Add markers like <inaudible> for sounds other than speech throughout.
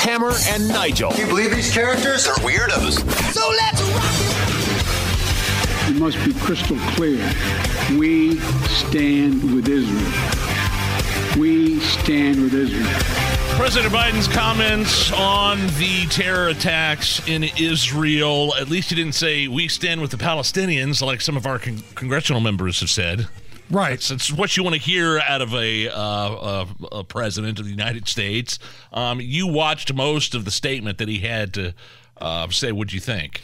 Hammer, and Nigel. Can you believe these characters are weirdos? So let's rock it must be crystal clear. We stand with Israel. We stand with Israel. President Biden's comments on the terror attacks in Israel. At least he didn't say, we stand with the Palestinians, like some of our con- congressional members have said. Right. It's, it's what you want to hear out of a, uh, a, a president of the United States. Um, you watched most of the statement that he had to uh, say. What'd you think?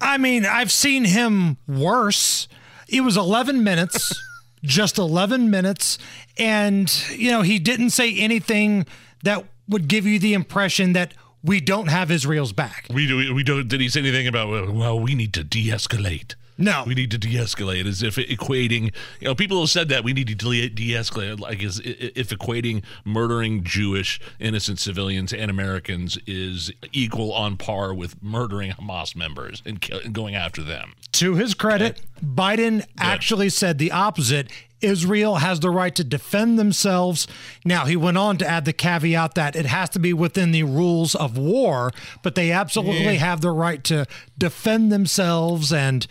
I mean, I've seen him worse. It was 11 minutes, <laughs> just 11 minutes. And, you know, he didn't say anything that would give you the impression that we don't have Israel's back. We do. We don't. Did he say anything about? Well, we need to de-escalate. No, we need to de-escalate as if equating. You know, people have said that we need to de-escalate, like as if equating murdering Jewish innocent civilians and Americans is equal on par with murdering Hamas members and, going after them. To his credit. Biden actually said the opposite. Israel has the right to defend themselves. Now, he went on to add the caveat that it has to be within the rules of war, but they absolutely yeah. have the right to defend themselves. And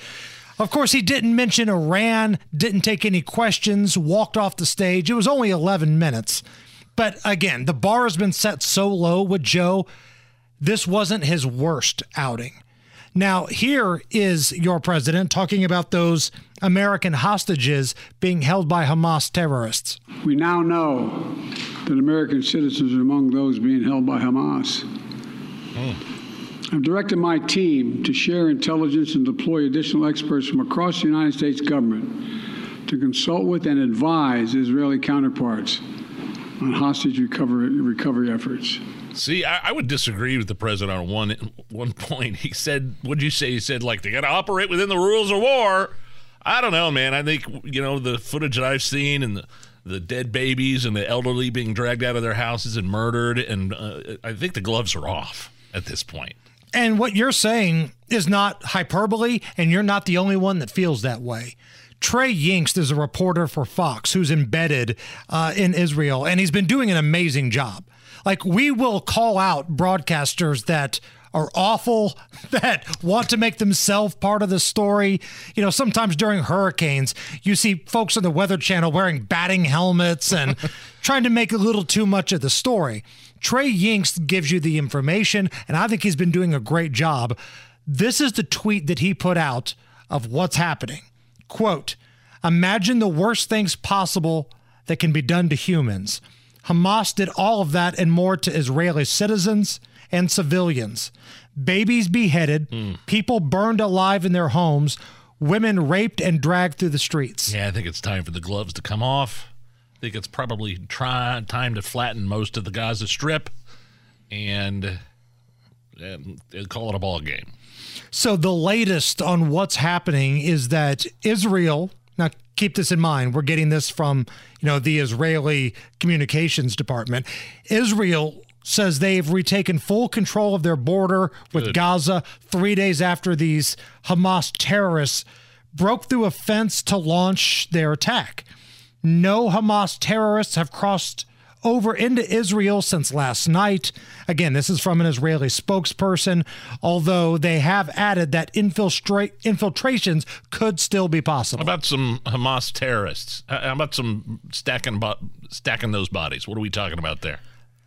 of course, he didn't mention Iran, didn't take any questions, walked off the stage. It was only 11 minutes. But again, the bar has been set so low with Joe. This wasn't his worst outing. Now, here is your president talking about those American hostages being held by Hamas terrorists. We now know that American citizens are among those being held by Hamas. Oh. I've directed my team to share intelligence and deploy additional experts from across the United States government to consult with and advise Israeli counterparts on hostage recovery, recovery efforts. See, I, I, would disagree with the president on one one point. He said, "What did you say?" He said, "Like they got to operate within the rules of war." I don't know, man. I think you know the footage that I've seen and the the dead babies and the elderly being dragged out of their houses and murdered, and uh, I think the gloves are off at this point. And what you're saying is not hyperbole, and you're not the only one that feels that way. Trey Yingst is a reporter for Fox who's embedded uh, in Israel, and he's been doing an amazing job. Like, we will call out broadcasters that are awful, <laughs> that want to make themselves part of the story. You know, sometimes during hurricanes, you see folks on the Weather Channel wearing batting helmets and <laughs> trying to make a little too much of the story. Trey Yingst gives you the information, and I think he's been doing a great job. This is the tweet that he put out of what's happening. Quote, Imagine the worst things possible that can be done to humans. Hamas did all of that and more to Israeli citizens and civilians. Babies beheaded, mm. people burned alive in their homes, women raped and dragged through the streets. Yeah, I think it's time for the gloves to come off. I think it's probably try, time to flatten most of the Gaza Strip and, and call it a ball game. So the latest on what's happening is that Israel. Now, keep this in mind. We're getting this from you know the Israeli communications department. Israel says they've retaken full control of their border with Good. Gaza three days after these Hamas terrorists broke through a fence to launch their attack. No Hamas terrorists have crossed over into Israel since last night. Again, this is from an Israeli spokesperson, although they have added that infiltra- infiltrations could still be possible. How about some Hamas terrorists? How about some stacking, bo- stacking those bodies? What are we talking about there?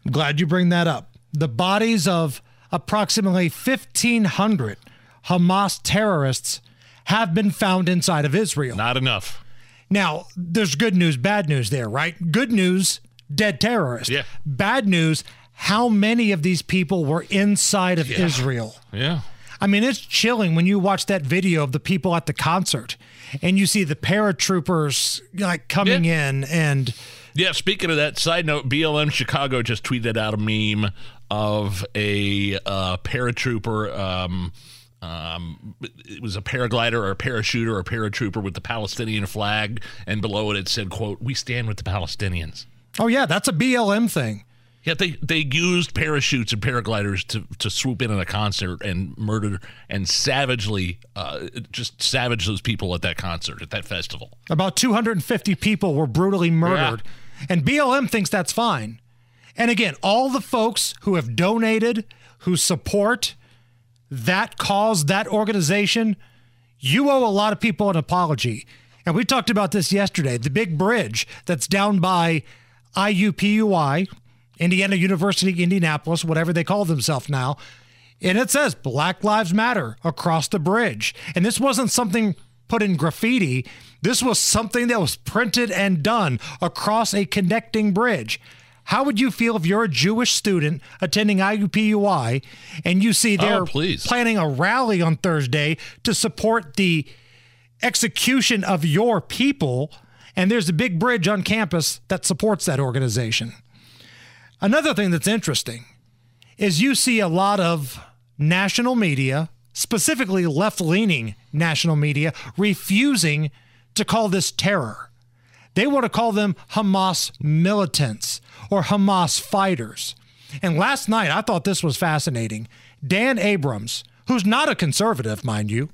I'm glad you bring that up. The bodies of approximately 1,500 Hamas terrorists have been found inside of Israel. Not enough. Now, there's good news, bad news there, right? Good news, dead terrorists. Yeah. Bad news, how many of these people were inside of yeah. Israel? Yeah. I mean, it's chilling when you watch that video of the people at the concert and you see the paratroopers like coming yeah. in and yeah, speaking of that, side note, BLM Chicago just tweeted out a meme of a uh, paratrooper. Um, um, it was a paraglider or a parachuter or a paratrooper with the Palestinian flag, and below it it said, "quote We stand with the Palestinians." Oh yeah, that's a BLM thing. Yeah, they they used parachutes and paragliders to to swoop in on a concert and murder and savagely, uh, just savage those people at that concert at that festival. About 250 people were brutally murdered. Yeah and BLM thinks that's fine. And again, all the folks who have donated, who support that cause, that organization, you owe a lot of people an apology. And we talked about this yesterday. The big bridge that's down by IUPUI, Indiana University, Indianapolis, whatever they call themselves now. And it says Black Lives Matter across the bridge. And this wasn't something put in graffiti, this was something that was printed and done across a connecting bridge. How would you feel if you're a Jewish student attending IUPUI and you see oh, they're Oh, planning a rally on Thursday to support the execution of your people, and there's a big bridge on campus that supports that organization? Another thing that's interesting is you see a lot of national media, specifically left leaning national media, refusing to call this terror. They want to call them Hamas militants or Hamas fighters. And last night, I thought this was fascinating. Dan Abrams, who's not a conservative, mind you,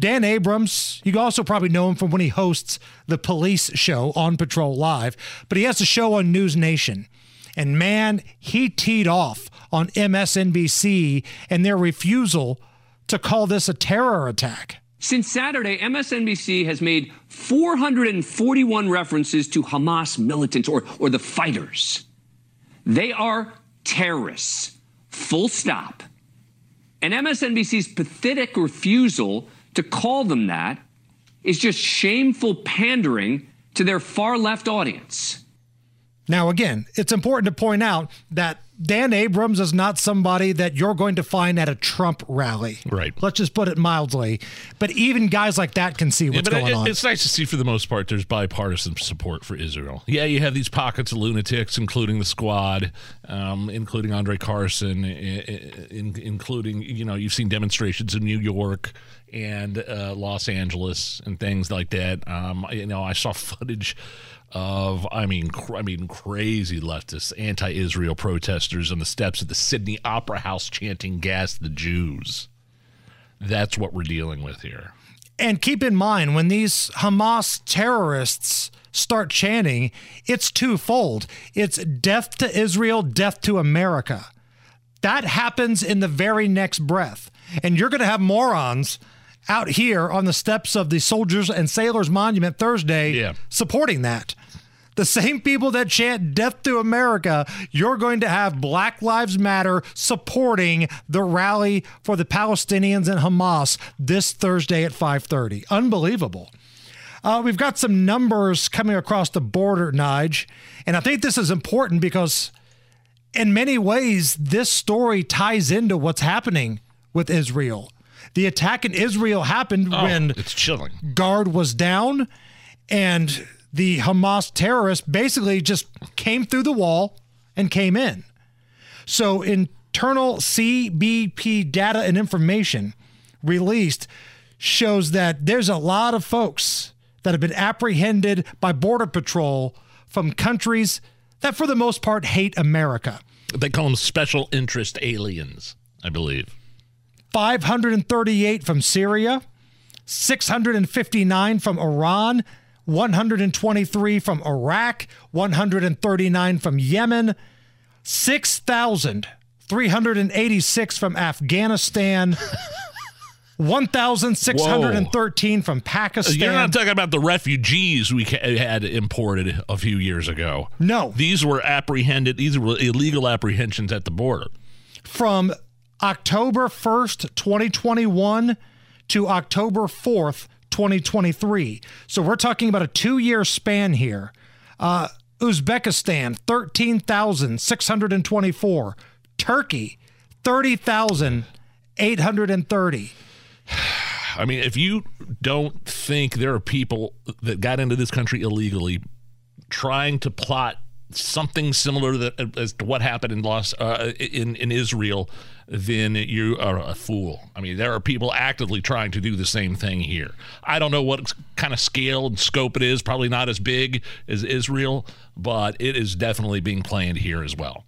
Dan Abrams, you also probably know him from when he hosts the police show on Patrol Live, but he has a show on News Nation. And man, he teed off on MSNBC and their refusal to call this a terror attack. Since Saturday, MSNBC has made 441 references to Hamas militants or, or the fighters. They are terrorists, full stop. And MSNBC's pathetic refusal to call them that is just shameful pandering to their far left audience. Now, again, it's important to point out that Dan Abrams is not somebody that you're going to find at a Trump rally. Right. Let's just put it mildly. But even guys like that can see Yeah, what's but going it- on. it's nice to see for the most part there's bipartisan support for Israel. Yeah, you have these pockets of lunatics, including the squad, um, including Andre Carson, i- i- in, including you know you've seen demonstrations in New York and uh, Los Angeles and things like that. Um, you know, I saw footage of I mean cr- I mean crazy leftists, anti-Israel protesters on the steps of the Sydney Opera House chanting "Gas the Jews." That's what we're dealing with here. And keep in mind, when these Hamas terrorists start chanting, it's twofold it's death to Israel, death to America. That happens in the very next breath. And you're going to have morons out here on the steps of the Soldiers and Sailors Monument Thursday Yeah. supporting that. The same people that chant death to America, you're going to have Black Lives Matter supporting the rally for the Palestinians and Hamas this Thursday at 5:30. Unbelievable. Uh, we've got some numbers coming across the border, Nige, and I think this is important because in many ways, this story ties into what's happening with Israel. The attack in Israel happened Oh, when it's chilling. guard was down and the Hamas terrorists basically just came through the wall and came in. So, internal CBP data and information released shows that there's a lot of folks that have been apprehended by Border Patrol from countries that, for the most part, hate America. They call them special interest aliens, I believe. 538 from Syria, 659 from Iran, 123 from Iraq, 139 from Yemen, 6,386 from Afghanistan, <laughs> 1,613 from Pakistan. You're not talking about the refugees we had imported a few years ago. No. These were apprehended, these were illegal apprehensions at the border. from October 1st, 2021 to October 4th, 2023. So we're talking about a two year span here. Uh, Uzbekistan, 13,624. Turkey, 30,830. <sighs> I mean, if you don't think there are people that got into this country illegally trying to plot something similar to as to what happened in Los uh, in in Israel, then you are a fool. I mean, there are people actively trying to do the same thing here. I don't know what kind of scale and scope it is. Probably not as big as Israel, but it is definitely being planned here as well.